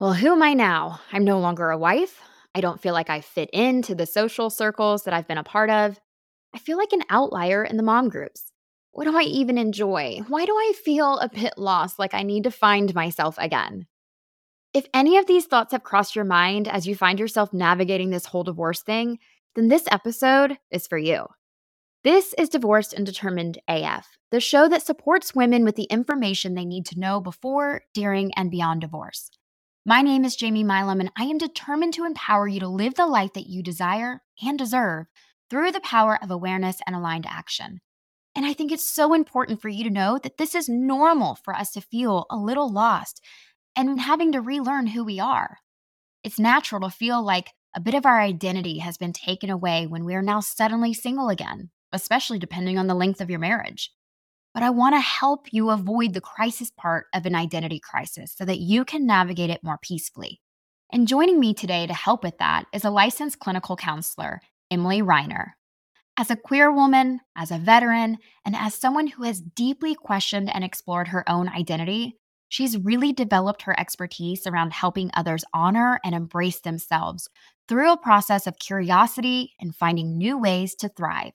Well, who am I now? I'm no longer a wife. I don't feel like I fit into the social circles that I've been a part of. I feel like an outlier in the mom groups. What do I even enjoy? Why do I feel a bit lost, like I need to find myself again? If any of these thoughts have crossed your mind as you find yourself navigating this whole divorce thing, then this episode is for you. This is Divorced and Determined AF, the show that supports women with the information they need to know before, during, and beyond divorce. My name is Jamie Milam, and I am determined to empower you to live the life that you desire and deserve through the power of awareness and aligned action. And I think it's so important for you to know that this is normal for us to feel a little lost and having to relearn who we are. It's natural to feel like a bit of our identity has been taken away when we are now suddenly single again, especially depending on the length of your marriage but I want to help you avoid the crisis part of an identity crisis so that you can navigate it more peacefully. And joining me today to help with that is a licensed clinical counselor, Emily Reiner. As a queer woman, as a veteran, and as someone who has deeply questioned and explored her own identity, she's really developed her expertise around helping others honor and embrace themselves through a process of curiosity and finding new ways to thrive.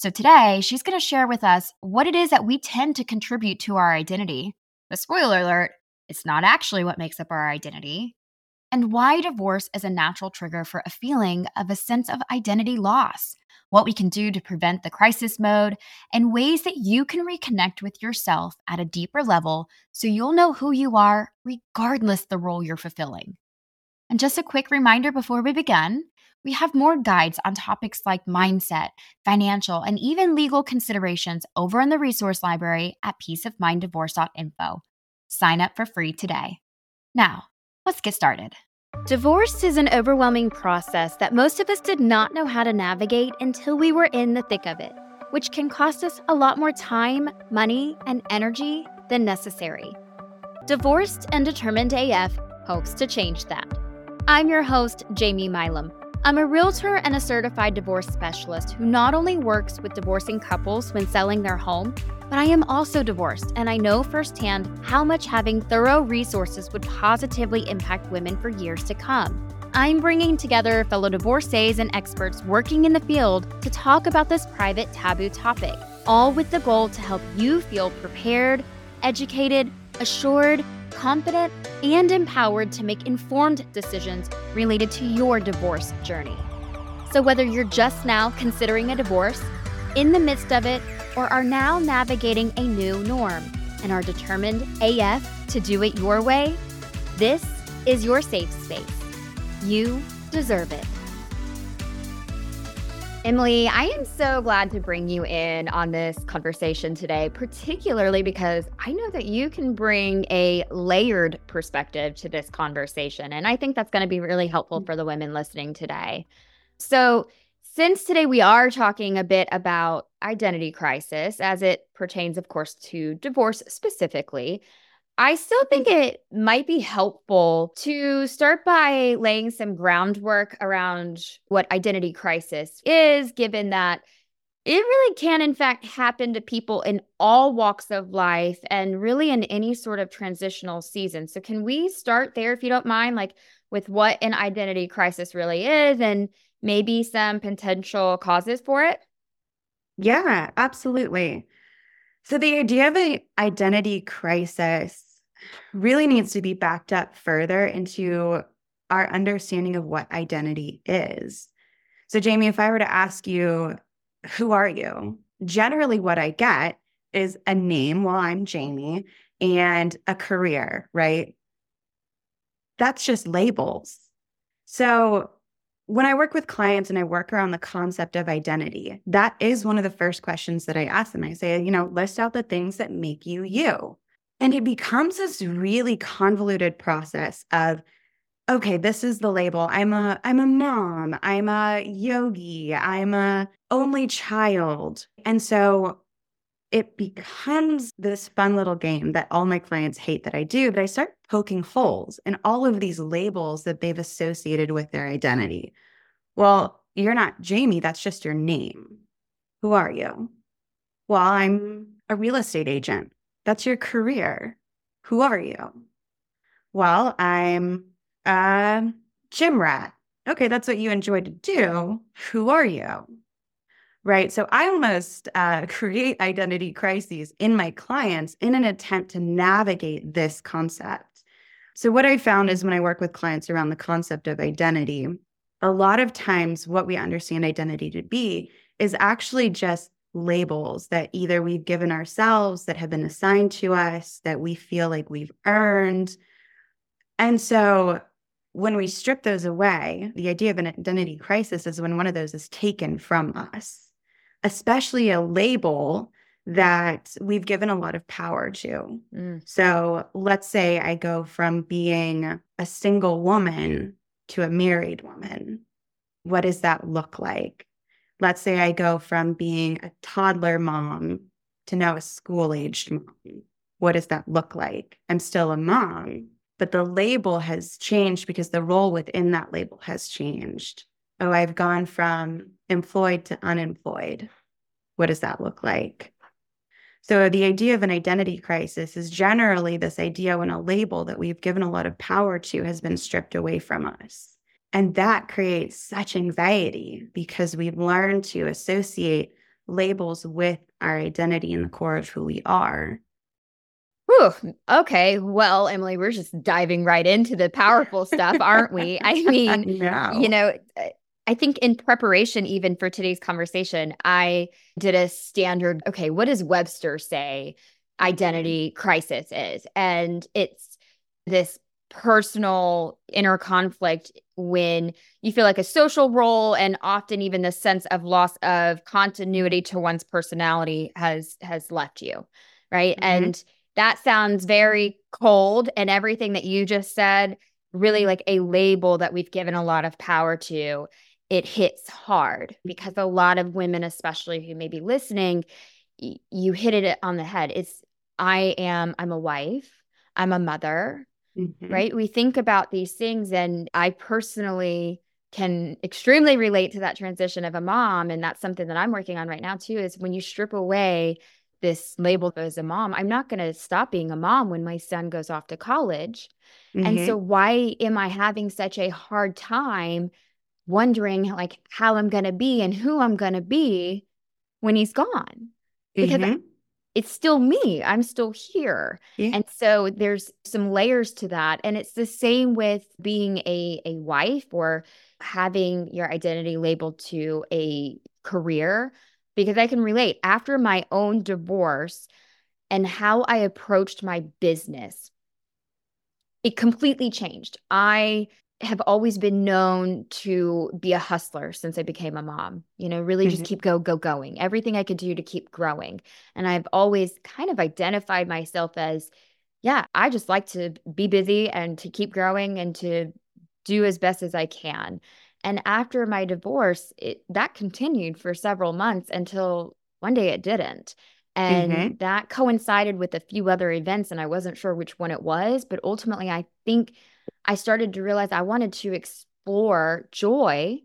So today, she's going to share with us what it is that we tend to contribute to our identity. But spoiler alert, it's not actually what makes up our identity. And why divorce is a natural trigger for a feeling of a sense of identity loss, what we can do to prevent the crisis mode, and ways that you can reconnect with yourself at a deeper level so you'll know who you are regardless the role you're fulfilling. And just a quick reminder before we begin we have more guides on topics like mindset, financial, and even legal considerations over in the resource library at peaceofminddivorce.info. Sign up for free today. Now, let's get started. Divorce is an overwhelming process that most of us did not know how to navigate until we were in the thick of it, which can cost us a lot more time, money, and energy than necessary. Divorced and Determined AF hopes to change that. I'm your host, Jamie Milam I'm a realtor and a certified divorce specialist who not only works with divorcing couples when selling their home, but I am also divorced and I know firsthand how much having thorough resources would positively impact women for years to come. I'm bringing together fellow divorcees and experts working in the field to talk about this private taboo topic, all with the goal to help you feel prepared, educated, assured, confident, and empowered to make informed decisions related to your divorce journey. So, whether you're just now considering a divorce, in the midst of it, or are now navigating a new norm and are determined AF to do it your way, this is your safe space. You deserve it. Emily, I am so glad to bring you in on this conversation today, particularly because I know that you can bring a layered perspective to this conversation. And I think that's going to be really helpful for the women listening today. So, since today we are talking a bit about identity crisis as it pertains, of course, to divorce specifically, I still think it might be helpful to start by laying some groundwork around what identity crisis is, given that it really can, in fact, happen to people in all walks of life and really in any sort of transitional season. So, can we start there, if you don't mind, like with what an identity crisis really is and maybe some potential causes for it? Yeah, absolutely. So, the idea of an identity crisis really needs to be backed up further into our understanding of what identity is. So, Jamie, if I were to ask you, who are you? Generally, what I get is a name, well, I'm Jamie, and a career, right? That's just labels. So, when I work with clients and I work around the concept of identity, that is one of the first questions that I ask them. I say, you know, list out the things that make you you. And it becomes this really convoluted process of, okay, this is the label. I'm a I'm a mom, I'm a yogi, I'm a only child. And so it becomes this fun little game that all my clients hate that I do, but I start poking holes in all of these labels that they've associated with their identity. Well, you're not Jamie, that's just your name. Who are you? Well, I'm a real estate agent. That's your career. Who are you? Well, I'm Um, gym rat. Okay, that's what you enjoy to do. Who are you? Right. So I almost uh, create identity crises in my clients in an attempt to navigate this concept. So, what I found is when I work with clients around the concept of identity, a lot of times what we understand identity to be is actually just labels that either we've given ourselves, that have been assigned to us, that we feel like we've earned. And so when we strip those away, the idea of an identity crisis is when one of those is taken from us, especially a label that we've given a lot of power to. Mm. So let's say I go from being a single woman to a married woman. What does that look like? Let's say I go from being a toddler mom to now a school aged mom. What does that look like? I'm still a mom, but the label has changed because the role within that label has changed. Oh, I've gone from employed to unemployed. What does that look like? So, the idea of an identity crisis is generally this idea when a label that we've given a lot of power to has been stripped away from us. And that creates such anxiety because we've learned to associate labels with our identity and the core of who we are. Whew. Okay. Well, Emily, we're just diving right into the powerful stuff, aren't we? I mean, you know, I think in preparation, even for today's conversation, I did a standard. Okay, what does Webster say identity crisis is? And it's this personal inner conflict when you feel like a social role and often even the sense of loss of continuity to one's personality has has left you right? Mm-hmm. and that sounds very cold and everything that you just said really like a label that we've given a lot of power to it hits hard because a lot of women especially who may be listening you hit it on the head. It's i am i'm a wife. I'm a mother mm-hmm. right? We think about these things, and I personally can extremely relate to that transition of a mom. And that's something that I'm working on right now, too, is when you strip away this label as a mom, I'm not going to stop being a mom when my son goes off to college. Mm-hmm. And so, why am I having such a hard time wondering, like, how I'm going to be and who I'm going to be when he's gone? Because mm-hmm it's still me. I'm still here. Yeah. And so there's some layers to that. And it's the same with being a, a wife or having your identity labeled to a career, because I can relate after my own divorce and how I approached my business. It completely changed. I have always been known to be a hustler since I became a mom. You know, really mm-hmm. just keep go, go, going. Everything I could do to keep growing. And I've always kind of identified myself as, yeah, I just like to be busy and to keep growing and to do as best as I can. And after my divorce, it, that continued for several months until one day it didn't. And mm-hmm. that coincided with a few other events, and I wasn't sure which one it was. But ultimately, I think I started to realize I wanted to explore joy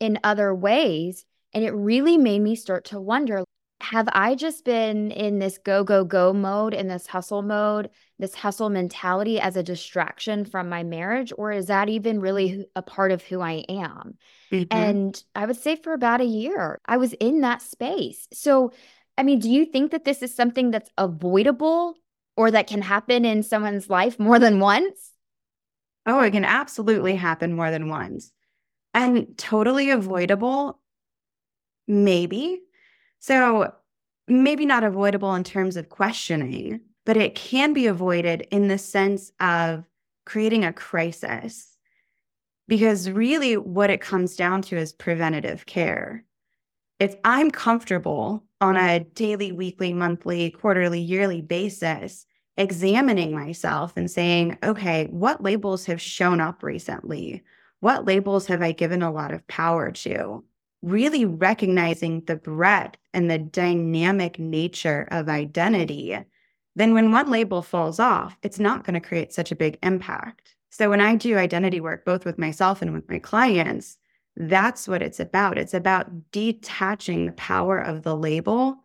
in other ways. And it really made me start to wonder have I just been in this go, go, go mode, in this hustle mode, this hustle mentality as a distraction from my marriage? Or is that even really a part of who I am? Mm-hmm. And I would say for about a year, I was in that space. So, I mean, do you think that this is something that's avoidable or that can happen in someone's life more than once? Oh, it can absolutely happen more than once. And totally avoidable, maybe. So, maybe not avoidable in terms of questioning, but it can be avoided in the sense of creating a crisis. Because really, what it comes down to is preventative care. If I'm comfortable on a daily, weekly, monthly, quarterly, yearly basis examining myself and saying, okay, what labels have shown up recently? What labels have I given a lot of power to? Really recognizing the breadth and the dynamic nature of identity. Then, when one label falls off, it's not going to create such a big impact. So, when I do identity work, both with myself and with my clients, that's what it's about. It's about detaching the power of the label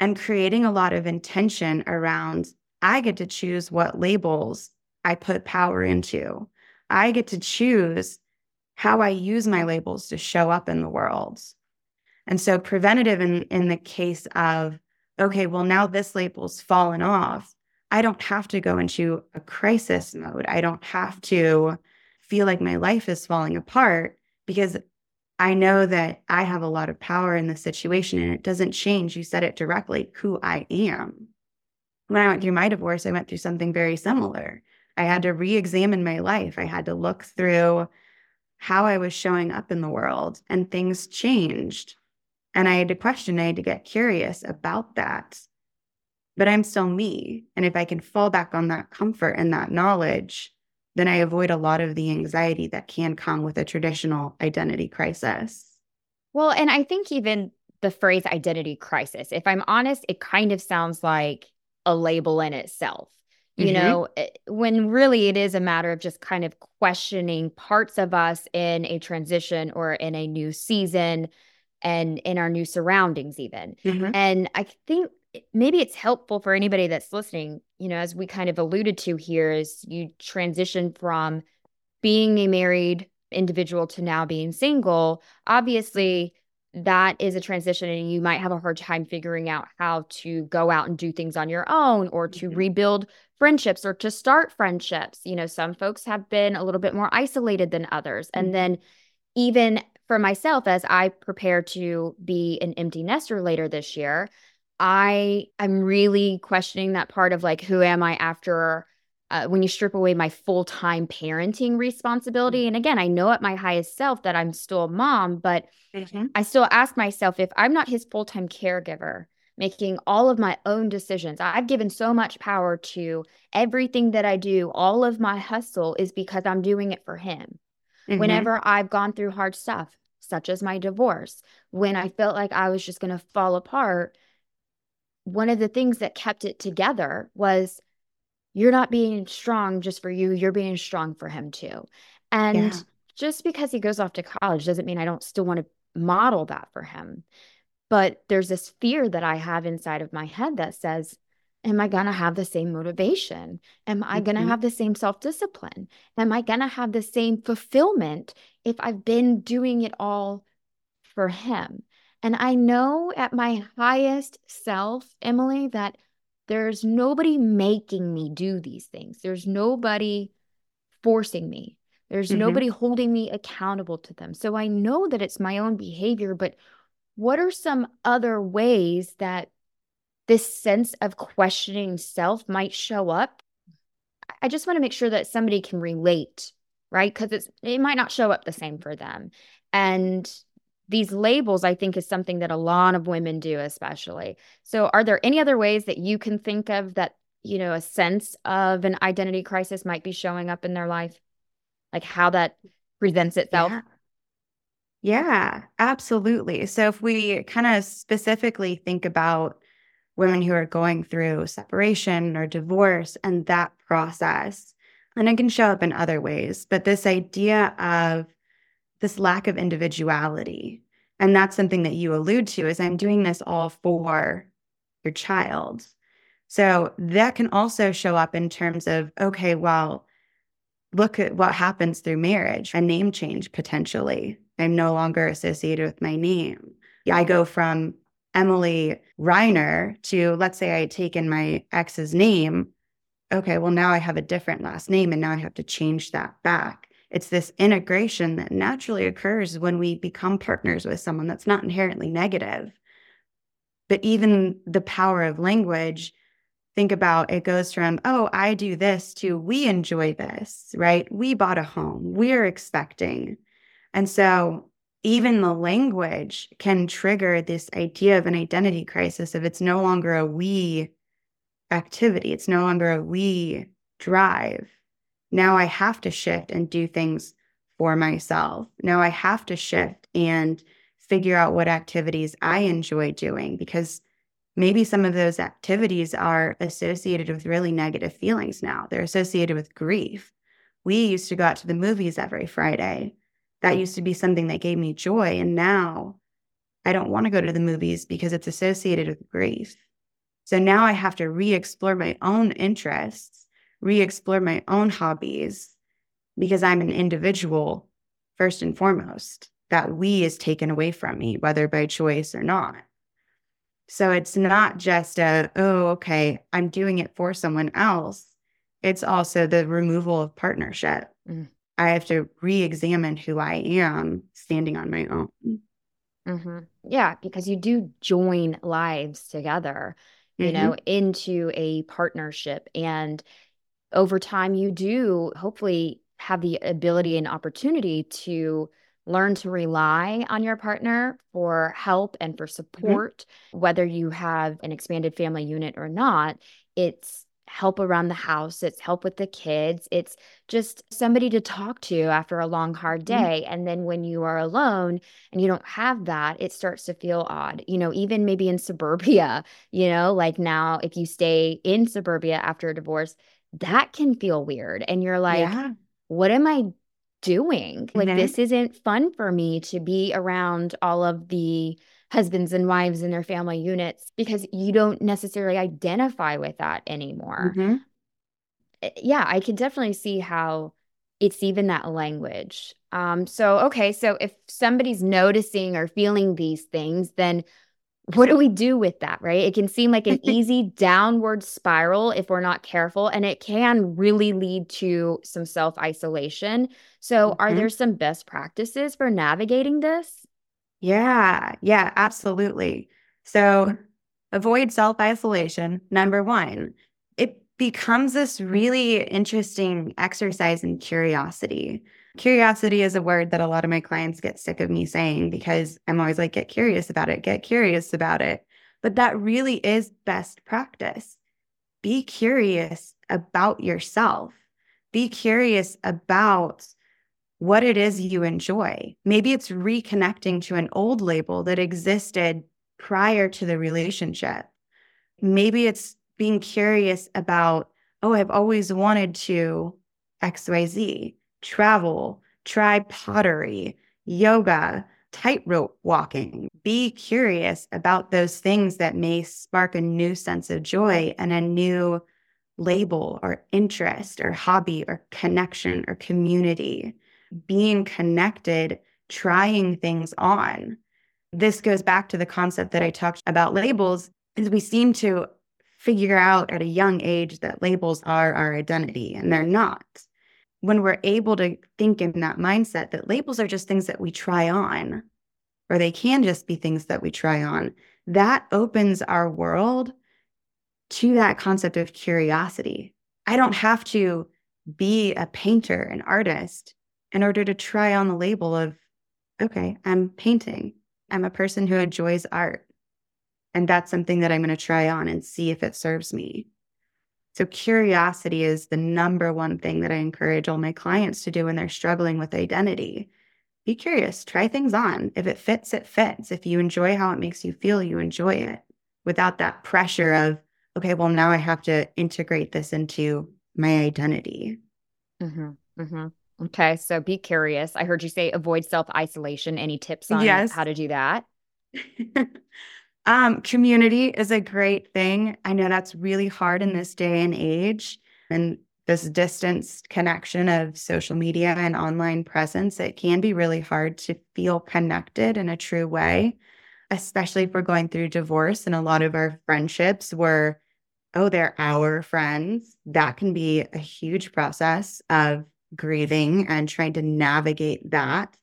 and creating a lot of intention around I get to choose what labels I put power into. I get to choose how I use my labels to show up in the world. And so preventative in, in the case of, okay, well, now this label's fallen off. I don't have to go into a crisis mode. I don't have to feel like my life is falling apart because I know that I have a lot of power in the situation and it doesn't change. You said it directly who I am. When I went through my divorce, I went through something very similar. I had to re examine my life. I had to look through how I was showing up in the world, and things changed. And I had to question, I had to get curious about that. But I'm still me. And if I can fall back on that comfort and that knowledge, then I avoid a lot of the anxiety that can come with a traditional identity crisis. Well, and I think even the phrase identity crisis, if I'm honest, it kind of sounds like a label in itself you mm-hmm. know eh, when really it is a matter of just kind of questioning parts of us in a transition or in a new season and in our new surroundings even mm-hmm. and i think maybe it's helpful for anybody that's listening you know as we kind of alluded to here is you transition from being a married individual to now being single obviously that is a transition and you might have a hard time figuring out how to go out and do things on your own or to mm-hmm. rebuild friendships or to start friendships. You know, some folks have been a little bit more isolated than others. Mm-hmm. And then even for myself as I prepare to be an empty nester later this year, I I'm really questioning that part of like who am I after uh, when you strip away my full-time parenting responsibility mm-hmm. and again i know at my highest self that i'm still a mom but mm-hmm. i still ask myself if i'm not his full-time caregiver making all of my own decisions i've given so much power to everything that i do all of my hustle is because i'm doing it for him mm-hmm. whenever i've gone through hard stuff such as my divorce when i felt like i was just going to fall apart one of the things that kept it together was you're not being strong just for you, you're being strong for him too. And yeah. just because he goes off to college doesn't mean I don't still want to model that for him. But there's this fear that I have inside of my head that says, Am I going to have the same motivation? Am I mm-hmm. going to have the same self discipline? Am I going to have the same fulfillment if I've been doing it all for him? And I know at my highest self, Emily, that there's nobody making me do these things. There's nobody forcing me. There's mm-hmm. nobody holding me accountable to them. So I know that it's my own behavior, but what are some other ways that this sense of questioning self might show up? I just want to make sure that somebody can relate, right? Because it's it might not show up the same for them. And these labels i think is something that a lot of women do especially so are there any other ways that you can think of that you know a sense of an identity crisis might be showing up in their life like how that presents itself yeah. Yeah, absolutely. So if we kind of specifically think about women who are going through separation or divorce and that process, and it can show up in other ways, but this idea of this lack of individuality. And that's something that you allude to is I'm doing this all for your child. So that can also show up in terms of, okay, well, look at what happens through marriage, a name change potentially. I'm no longer associated with my name. I go from Emily Reiner to, let's say I take in my ex's name. Okay, well, now I have a different last name and now I have to change that back. It's this integration that naturally occurs when we become partners with someone that's not inherently negative. But even the power of language, think about it goes from, oh, I do this to we enjoy this, right? We bought a home, we're expecting. And so even the language can trigger this idea of an identity crisis if it's no longer a we activity, it's no longer a we drive. Now I have to shift and do things for myself. Now I have to shift and figure out what activities I enjoy doing because maybe some of those activities are associated with really negative feelings now. They're associated with grief. We used to go out to the movies every Friday. That used to be something that gave me joy. And now I don't want to go to the movies because it's associated with grief. So now I have to re explore my own interests re explore my own hobbies because I'm an individual first and foremost. That we is taken away from me, whether by choice or not. So it's not just a, oh, okay, I'm doing it for someone else. It's also the removal of partnership. Mm. I have to re examine who I am standing on my own. Mm-hmm. Yeah, because you do join lives together, you mm-hmm. know, into a partnership. And over time, you do hopefully have the ability and opportunity to learn to rely on your partner for help and for mm-hmm. support, mm-hmm. whether you have an expanded family unit or not. It's help around the house, it's help with the kids, it's just somebody to talk to after a long, hard mm-hmm. day. Mm-hmm. And then when you are alone and you don't have that, it starts to feel odd. You know, even maybe in suburbia, you know, like now, if you stay in suburbia after a divorce, that can feel weird. And you're like, yeah. what am I doing? Like, mm-hmm. this isn't fun for me to be around all of the husbands and wives in their family units because you don't necessarily identify with that anymore. Mm-hmm. Eh, yeah, I can definitely see how it's even that language. Um, so, okay, so if somebody's noticing or feeling these things, then what do we do with that, right? It can seem like an easy downward spiral if we're not careful, and it can really lead to some self isolation. So, mm-hmm. are there some best practices for navigating this? Yeah, yeah, absolutely. So avoid self isolation. Number one, it becomes this really interesting exercise in curiosity. Curiosity is a word that a lot of my clients get sick of me saying because I'm always like, get curious about it, get curious about it. But that really is best practice. Be curious about yourself, be curious about what it is you enjoy. Maybe it's reconnecting to an old label that existed prior to the relationship. Maybe it's being curious about, oh, I've always wanted to XYZ, travel, try pottery, yoga, tightrope walking. Be curious about those things that may spark a new sense of joy and a new label or interest or hobby or connection or community being connected, trying things on. This goes back to the concept that I talked about labels, is we seem to figure out at a young age that labels are our identity, and they're not. When we're able to think in that mindset that labels are just things that we try on, or they can just be things that we try on, that opens our world to that concept of curiosity. I don't have to be a painter, an artist, in order to try on the label of, okay, I'm painting. I'm a person who enjoys art. And that's something that I'm going to try on and see if it serves me. So, curiosity is the number one thing that I encourage all my clients to do when they're struggling with identity. Be curious, try things on. If it fits, it fits. If you enjoy how it makes you feel, you enjoy it without that pressure of, okay, well, now I have to integrate this into my identity. Mm-hmm, mm-hmm. Okay, so be curious. I heard you say avoid self isolation. Any tips on yes. how to do that? um, community is a great thing. I know that's really hard in this day and age, and this distance connection of social media and online presence. It can be really hard to feel connected in a true way, especially if we're going through divorce. And a lot of our friendships were, oh, they're our friends. That can be a huge process of grieving and trying to navigate that.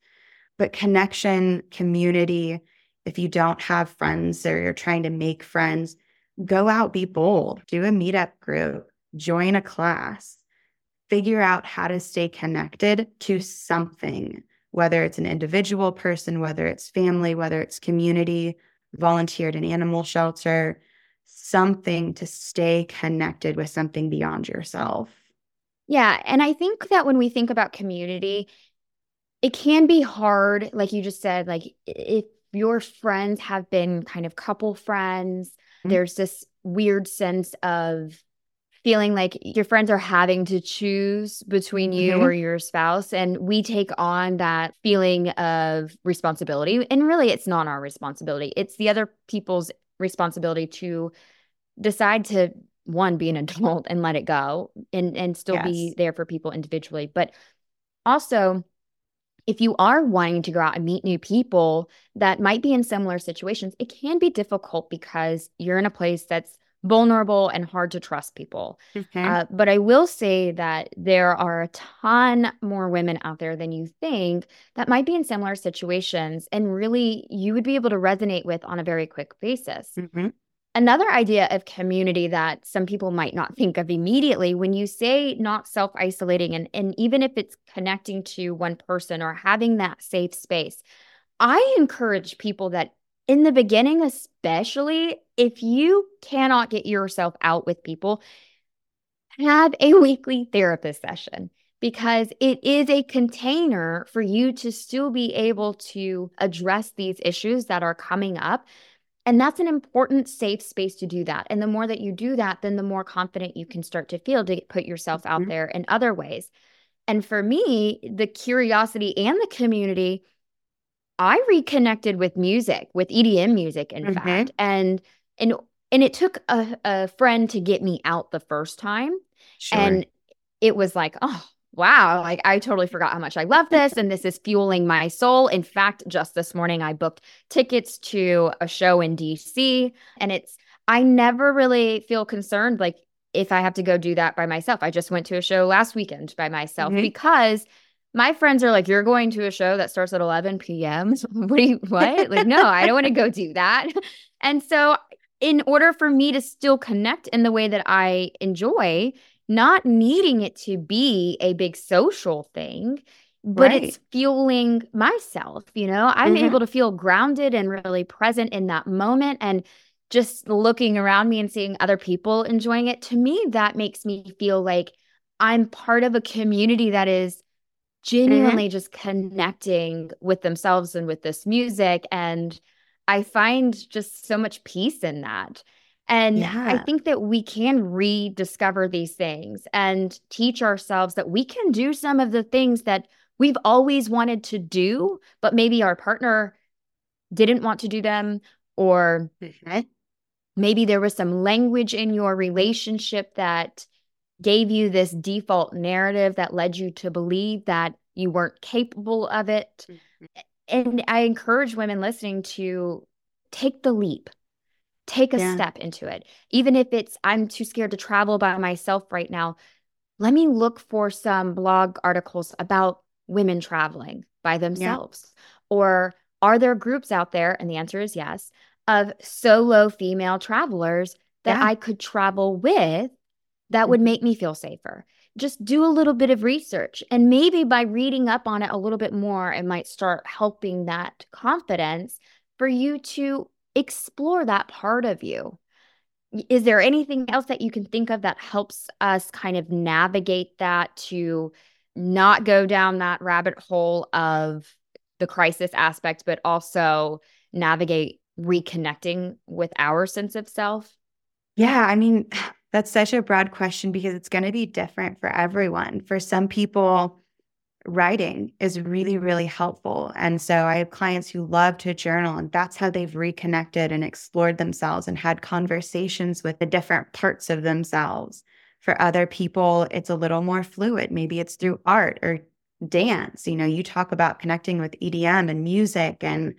But connection, community, if you don't have friends or you're trying to make friends, go out, be bold, do a meetup group, join a class, figure out how to stay connected to something, whether it's an individual person, whether it's family, whether it's community, volunteered at an animal shelter, something to stay connected with something beyond yourself. Yeah. And I think that when we think about community, it can be hard, like you just said, like if your friends have been kind of couple friends, mm-hmm. there's this weird sense of feeling like your friends are having to choose between you mm-hmm. or your spouse and we take on that feeling of responsibility and really it's not our responsibility it's the other people's responsibility to decide to one be an adult and let it go and and still yes. be there for people individually but Also, if you are wanting to go out and meet new people that might be in similar situations, it can be difficult because you're in a place that's vulnerable and hard to trust people. Uh, but I will say that there are a ton more women out there than you think that might be in similar situations and really you would be able to resonate with on a very quick basis. Mm-hmm. Another idea of community that some people might not think of immediately when you say not self isolating, and, and even if it's connecting to one person or having that safe space, I encourage people that in the beginning, especially if you cannot get yourself out with people, have a weekly therapist session because it is a container for you to still be able to address these issues that are coming up and that's an important safe space to do that. And the more that you do that, then the more confident you can start to feel to put yourself out mm-hmm. there in other ways. And for me, the curiosity and the community, I reconnected with music, with EDM music, in mm-hmm. fact. And and and it took a, a friend to get me out the first time. Sure. And it was like, oh, wow, like I totally forgot how much I love this and this is fueling my soul. In fact, just this morning I booked tickets to a show in DC and it's I never really feel concerned like if I have to go do that by myself. I just went to a show last weekend by myself mm-hmm. because my friends are like, You're going to a show that starts at 11 p.m. what do you, what? like, no, I don't want to go do that. And so, in order for me to still connect in the way that I enjoy, not needing it to be a big social thing, but right. it's fueling myself. You know, I'm mm-hmm. able to feel grounded and really present in that moment. And just looking around me and seeing other people enjoying it, to me, that makes me feel like I'm part of a community that is genuinely mm-hmm. just connecting with themselves and with this music. And I find just so much peace in that. And yeah. I think that we can rediscover these things and teach ourselves that we can do some of the things that we've always wanted to do, but maybe our partner didn't want to do them, or mm-hmm. maybe there was some language in your relationship that gave you this default narrative that led you to believe that you weren't capable of it. Mm-hmm. And I encourage women listening to take the leap Take a yeah. step into it. Even if it's, I'm too scared to travel by myself right now, let me look for some blog articles about women traveling by themselves. Yeah. Or are there groups out there? And the answer is yes, of solo female travelers that yeah. I could travel with that would mm-hmm. make me feel safer. Just do a little bit of research. And maybe by reading up on it a little bit more, it might start helping that confidence for you to explore that part of you. Is there anything else that you can think of that helps us kind of navigate that to not go down that rabbit hole of the crisis aspect, but also navigate reconnecting with our sense of self? Yeah, I mean, that's such a broad question because it's going to be different for everyone. For some people, writing is really, really helpful. And so I have clients who love to journal, and that's how they've reconnected and explored themselves and had conversations with the different parts of themselves. For other people, it's a little more fluid. Maybe it's through art or dance. You know, you talk about connecting with EDM and music and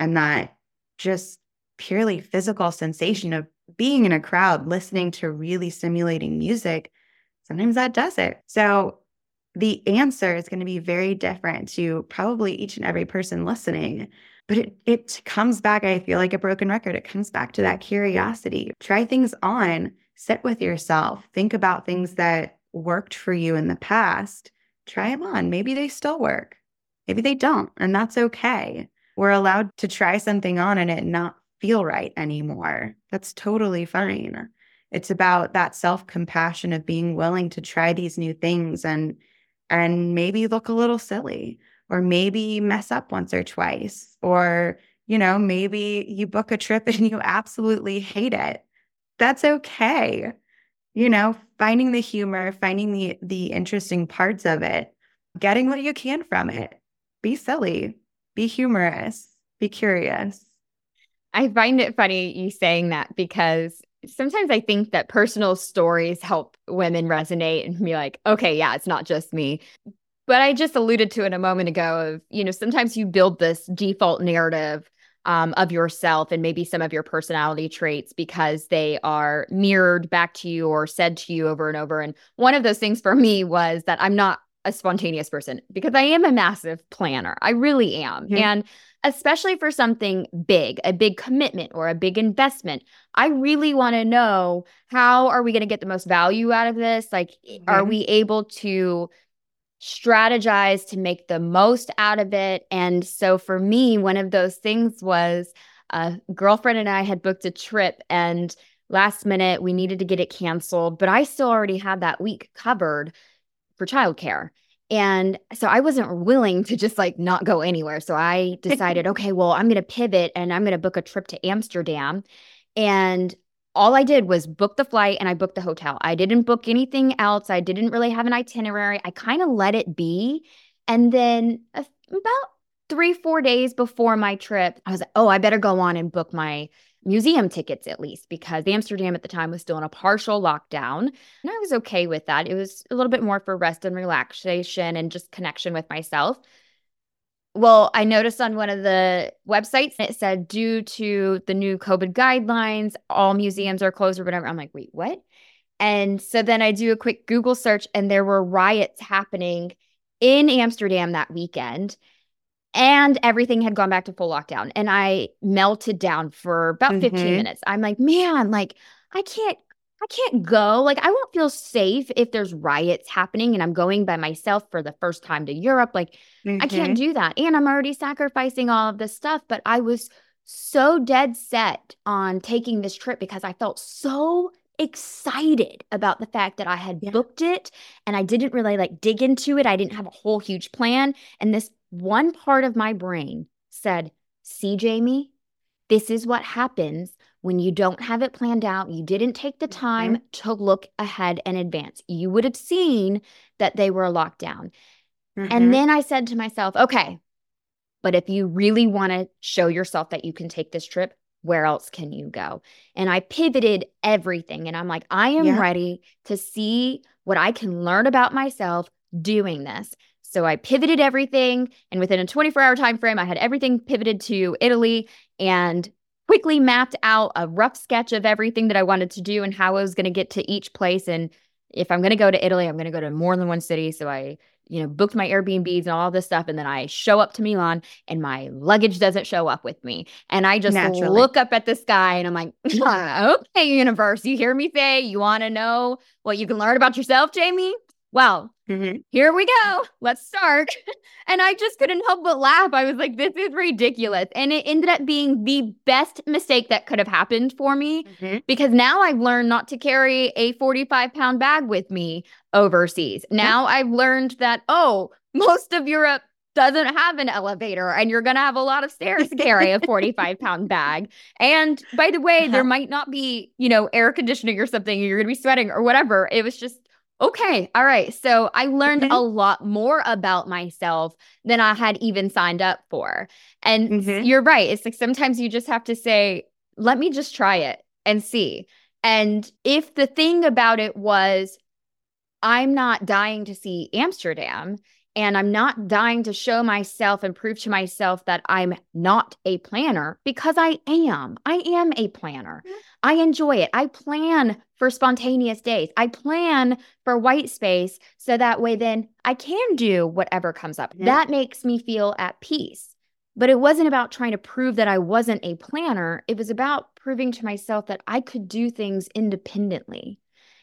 and that just purely physical sensation of being in a crowd, listening to really stimulating music. Sometimes that does it. So the answer is going to be very different to probably each and every person listening. But it, it comes back, I feel like a broken record. It comes back to that curiosity. Try things on, sit with yourself, think about things that worked for you in the past. Try them on. Maybe they still work. Maybe they don't. And that's okay. We're allowed to try something on and it not feel right anymore. That's totally fine. It's about that self compassion of being willing to try these new things and and maybe look a little silly or maybe mess up once or twice or you know maybe you book a trip and you absolutely hate it. That's okay. You know finding the humor finding the the interesting parts of it getting what you can from it. Be silly. Be humorous. Be curious. I find it funny you saying that because sometimes I think that personal stories help women resonate and be like, okay, yeah, it's not just me. But I just alluded to it a moment ago of, you know, sometimes you build this default narrative um, of yourself and maybe some of your personality traits because they are mirrored back to you or said to you over and over. And one of those things for me was that I'm not a spontaneous person because I am a massive planner. I really am. Mm-hmm. And especially for something big, a big commitment or a big investment, I really want to know how are we going to get the most value out of this? Like, mm-hmm. are we able to strategize to make the most out of it? And so for me, one of those things was a girlfriend and I had booked a trip and last minute we needed to get it canceled, but I still already had that week covered for childcare. And so I wasn't willing to just like not go anywhere. So I decided, okay, well, I'm going to pivot and I'm going to book a trip to Amsterdam. And all I did was book the flight and I booked the hotel. I didn't book anything else. I didn't really have an itinerary. I kind of let it be. And then about three, four days before my trip, I was like, oh, I better go on and book my museum tickets at least because Amsterdam at the time was still in a partial lockdown. And I was okay with that. It was a little bit more for rest and relaxation and just connection with myself. Well, I noticed on one of the websites it said due to the new COVID guidelines, all museums are closed or whatever. I'm like, wait, what? And so then I do a quick Google search and there were riots happening in Amsterdam that weekend and everything had gone back to full lockdown and i melted down for about mm-hmm. 15 minutes i'm like man like i can't i can't go like i won't feel safe if there's riots happening and i'm going by myself for the first time to europe like mm-hmm. i can't mm-hmm. do that and i'm already sacrificing all of this stuff but i was so dead set on taking this trip because i felt so excited about the fact that I had yeah. booked it and I didn't really like dig into it. I didn't have a whole huge plan. And this one part of my brain said, See, Jamie, this is what happens when you don't have it planned out. You didn't take the time mm-hmm. to look ahead and advance. You would have seen that they were locked down. Mm-hmm. And then I said to myself, okay, but if you really want to show yourself that you can take this trip, where else can you go? And I pivoted everything. And I'm like, I am yeah. ready to see what I can learn about myself doing this. So I pivoted everything, and within a 24 hour time frame, I had everything pivoted to Italy and quickly mapped out a rough sketch of everything that I wanted to do and how I was going to get to each place. And if I'm going to go to Italy, I'm going to go to more than one city. So I, you know, booked my Airbnbs and all this stuff. And then I show up to Milan and my luggage doesn't show up with me. And I just Naturally. look up at the sky and I'm like, okay, universe, you hear me say you want to know what you can learn about yourself, Jamie? Well, mm-hmm. here we go. Let's start. and I just couldn't help but laugh. I was like, this is ridiculous. And it ended up being the best mistake that could have happened for me mm-hmm. because now I've learned not to carry a 45 pound bag with me overseas. Now yeah. I've learned that, oh, most of Europe doesn't have an elevator and you're going to have a lot of stairs to carry a 45 pound bag. And by the way, there uh-huh. might not be, you know, air conditioning or something. You're going to be sweating or whatever. It was just Okay. All right. So I learned mm-hmm. a lot more about myself than I had even signed up for. And mm-hmm. you're right. It's like sometimes you just have to say, let me just try it and see. And if the thing about it was, I'm not dying to see Amsterdam, and I'm not dying to show myself and prove to myself that I'm not a planner because I am. I am a planner. Mm-hmm. I enjoy it. I plan for spontaneous days. I plan for white space so that way then I can do whatever comes up. That makes me feel at peace. But it wasn't about trying to prove that I wasn't a planner. It was about proving to myself that I could do things independently.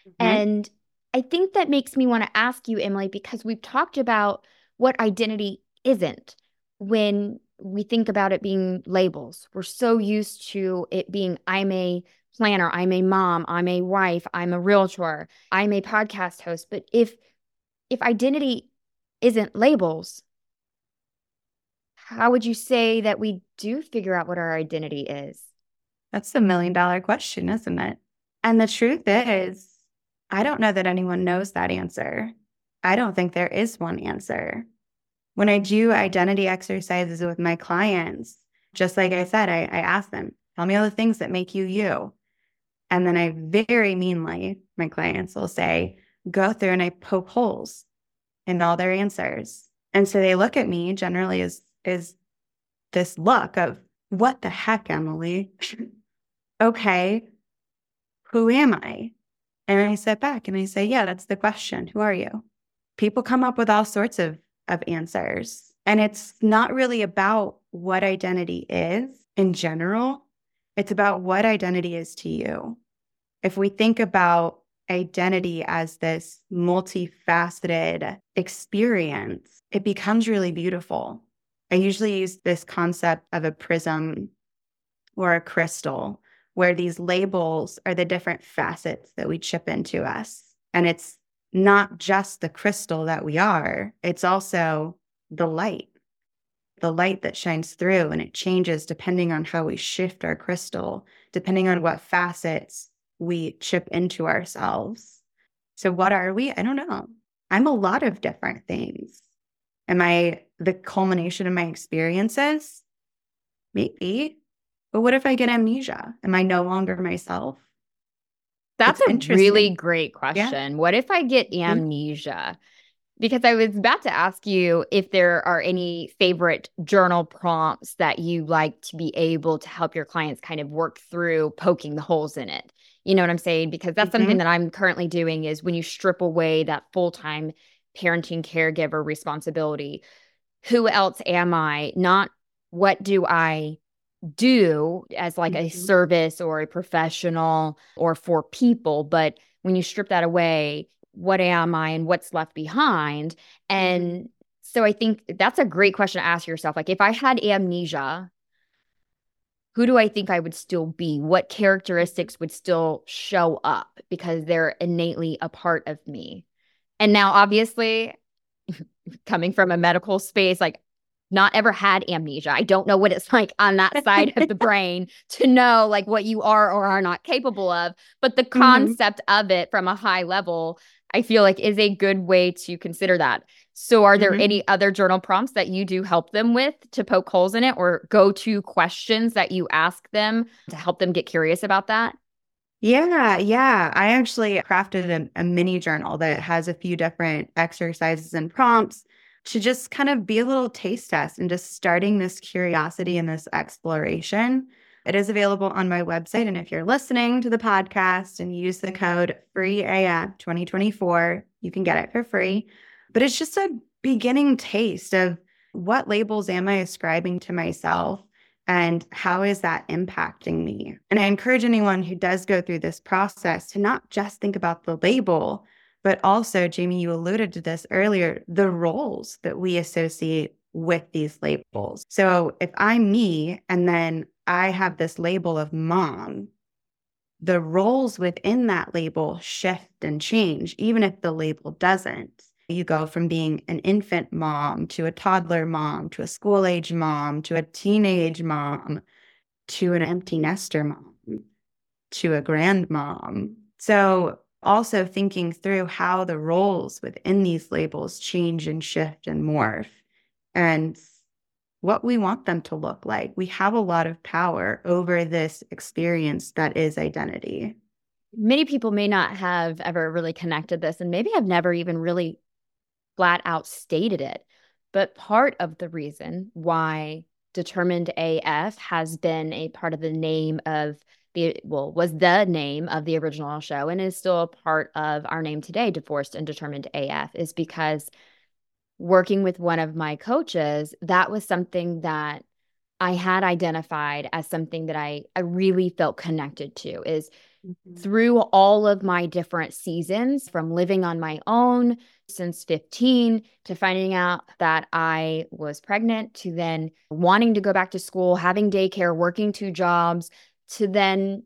Mm-hmm. And I think that makes me want to ask you, Emily, because we've talked about what identity isn't when we think about it being labels. We're so used to it being, I'm a planner, I'm a mom, I'm a wife, I'm a realtor, I'm a podcast host. But if if identity isn't labels, how would you say that we do figure out what our identity is? That's the million dollar question, isn't it? And the truth is, I don't know that anyone knows that answer. I don't think there is one answer. When I do identity exercises with my clients, just like I said, I, I ask them, tell me all the things that make you you. And then I very meanly, my clients will say, go through and I poke holes. in all their answers. And so they look at me generally as is this look of what the heck, Emily? okay, who am I? And I sit back and I say, yeah, that's the question. Who are you? People come up with all sorts of, of answers. And it's not really about what identity is in general, it's about what identity is to you. If we think about identity as this multifaceted experience, it becomes really beautiful. I usually use this concept of a prism or a crystal, where these labels are the different facets that we chip into us. And it's not just the crystal that we are, it's also the light, the light that shines through, and it changes depending on how we shift our crystal, depending on what facets we chip into ourselves. So, what are we? I don't know. I'm a lot of different things. Am I the culmination of my experiences? Maybe. But what if I get amnesia? Am I no longer myself? That's it's a really great question. Yeah. What if I get mm-hmm. amnesia? Because I was about to ask you if there are any favorite journal prompts that you like to be able to help your clients kind of work through poking the holes in it. You know what I'm saying? Because that's mm-hmm. something that I'm currently doing is when you strip away that full-time parenting caregiver responsibility, who else am I? Not what do I do as like mm-hmm. a service or a professional or for people, but when you strip that away, what am I and what's left behind? Mm-hmm. And so I think that's a great question to ask yourself. Like if I had amnesia, who do I think I would still be? What characteristics would still show up because they're innately a part of me? And now, obviously, coming from a medical space, like not ever had amnesia. I don't know what it's like on that side of the brain to know like what you are or are not capable of. But the mm-hmm. concept mm-hmm. of it from a high level, I feel like is a good way to consider that. So, are there mm-hmm. any other journal prompts that you do help them with to poke holes in it or go to questions that you ask them to help them get curious about that? Yeah, yeah. I actually crafted a, a, mini journal that has a few different exercises and prompts to just kind of be a little taste test and just starting this curiosity and this exploration. It is available on my website. And if you're listening to the podcast and use the code FREEAF 2024, you can get it for free. But it's just a beginning taste of what labels am I ascribing to myself? and how is that impacting me? And I encourage anyone who does go through this process to not just think about the label, but also, Jamie, you alluded to this earlier, the roles that we associate with these labels. So if I'm me and then I have this label of mom, the roles within that label shift and change, even if the label doesn't. You go from being an infant mom to a toddler mom to a school age mom to a teenage mom to an empty nester mom to a grandmom. So, also thinking through how the roles within these labels change and shift and morph and what we want them to look like. We have a lot of power over this experience that is identity. Many people may not have ever really connected this and maybe have never even really flat out stated it. But part of the reason why Determined AF has been a part of the name of the, well, was the name of the original show and is still a part of our name today, Divorced and Determined AF, is because working with one of my coaches, that was something that I had identified as something that I, I really felt connected to is mm-hmm. through all of my different seasons from living on my own since 15 to finding out that I was pregnant to then wanting to go back to school, having daycare, working two jobs to then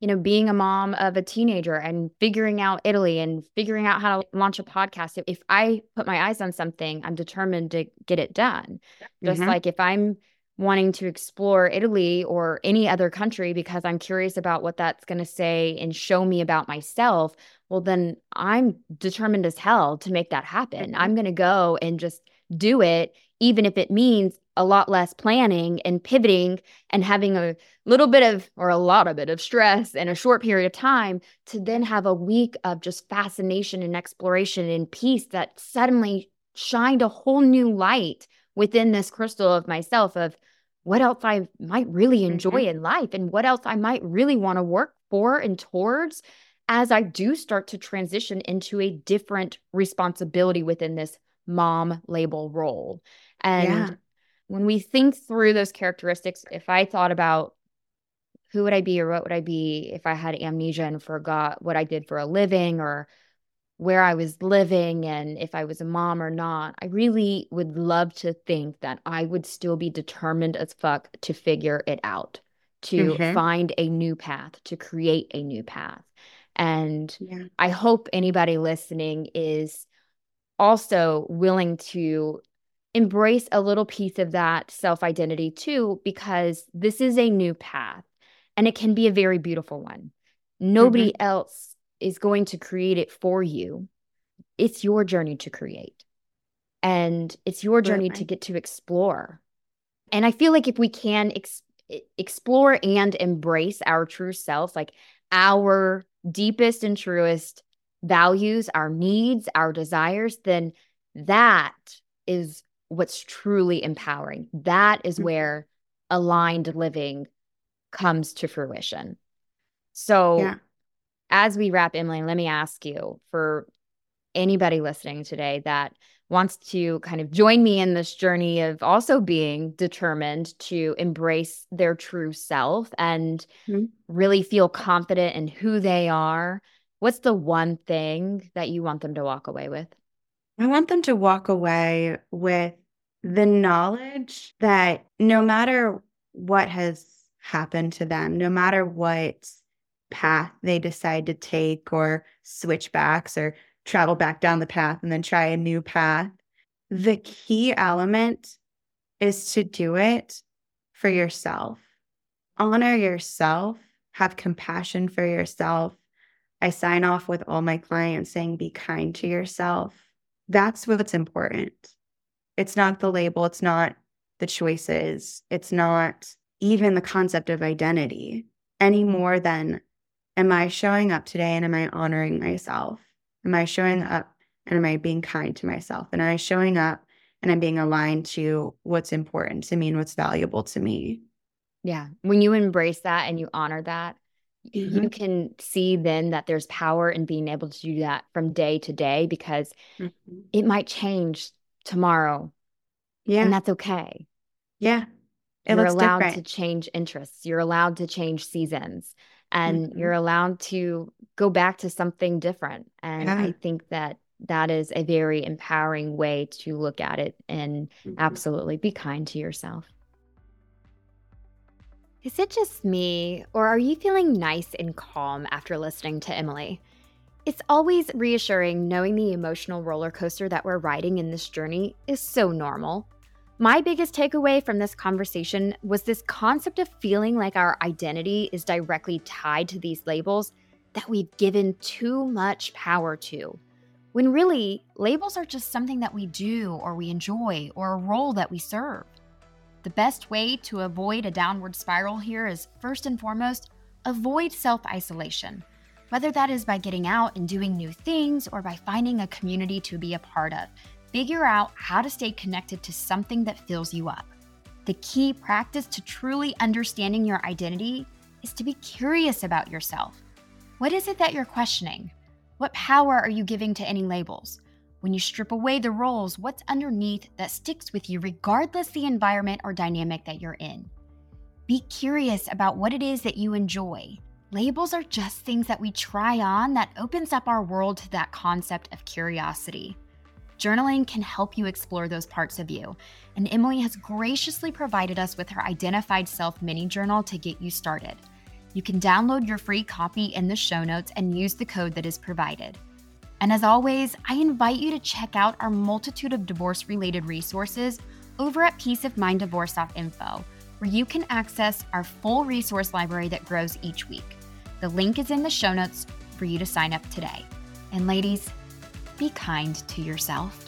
you know, being a mom of a teenager and figuring out Italy and figuring out how to launch a podcast. If I put my eyes on something, I'm determined to get it done. Just mm-hmm. like if I'm wanting to explore Italy or any other country because I'm curious about what that's going to say and show me about myself, well, then I'm determined as hell to make that happen. Mm-hmm. I'm going to go and just do it, even if it means a lot less planning and pivoting and having a little bit of or a lot of bit of stress in a short period of time to then have a week of just fascination and exploration and peace that suddenly shined a whole new light within this crystal of myself of what else I might really enjoy mm-hmm. in life and what else I might really want to work for and towards as I do start to transition into a different responsibility within this mom label role. And yeah. When we think through those characteristics, if I thought about who would I be or what would I be if I had amnesia and forgot what I did for a living or where I was living and if I was a mom or not, I really would love to think that I would still be determined as fuck to figure it out, to mm-hmm. find a new path, to create a new path. And yeah. I hope anybody listening is also willing to embrace a little piece of that self identity too, because this is a new path and it can be a very beautiful one. Nobody mm-hmm. else is going to create it for you. It's your journey to create. And it's your journey to get to explore. And I feel like if we can ex- explore and embrace our true self, like our deepest and truest values, our needs, our desires, then that is what's truly empowering. That is mm-hmm. where aligned living comes to fruition. So, yeah. as we wrap, Emily, let me ask you for anybody listening today that wants to kind of join me in this journey of also being determined to embrace their true self and mm-hmm. really feel confident in who they are what's the one thing that you want them to walk away with? I want them to walk away with the knowledge that no matter what has happened to them, no matter what path they decide to take or switch backs or travel back down the path and then try a new path, the key element is to do it for yourself. Honor yourself, have compassion for yourself, I sign off with all my clients saying, be kind to yourself. That's what's important. It's not the label, it's not the choices, it's not even the concept of identity any more than am I showing up today and am I honoring myself? Am I showing up and am I being kind to myself? And am I showing up and I'm being aligned to what's important to me and what's valuable to me? Yeah. When you embrace that and you honor that, mm-hmm. you can see then that there's power in being able to do that from day to day because mm-hmm. it might change tomorrow. Yeah. And that's okay. Yeah. It you're allowed different. to change interests. You're allowed to change seasons and mm-hmm. you're allowed to go back to something different. And yeah. I think that that is a very empowering way to look at it and mm-hmm. absolutely be kind to yourself. Is it just me, or are you feeling nice and calm after listening to Emily? It's always reassuring knowing the emotional roller coaster that we're riding in this journey is so normal. My biggest takeaway from this conversation was this concept of feeling like our identity is directly tied to these labels that we've given too much power to. When really, labels are just something that we do or we enjoy or a role that we serve. The best way to avoid a downward spiral here is first and foremost, avoid self isolation, whether that is by getting out and doing new things or by finding a community to be a part of. Figure out how to stay connected to something that fills you up. The key practice to truly understanding your identity is to be curious about yourself. What is it that you're questioning? What power are you giving to any labels? When you strip away the roles, what's underneath that sticks with you regardless the environment or dynamic that you're in? Be curious about what it is that you enjoy. Labels are just things that we try on that opens up our world to that concept of curiosity. Journaling can help you explore those parts of you, and Emily has graciously provided us with her Identified Self mini journal to get you started. You can download your free copy in the show notes and use the code that is provided. And as always, I invite you to check out our multitude of divorce related resources over at peaceofminddivorce.info, where you can access our full resource library that grows each week. The link is in the show notes for you to sign up today. And ladies, be kind to yourself.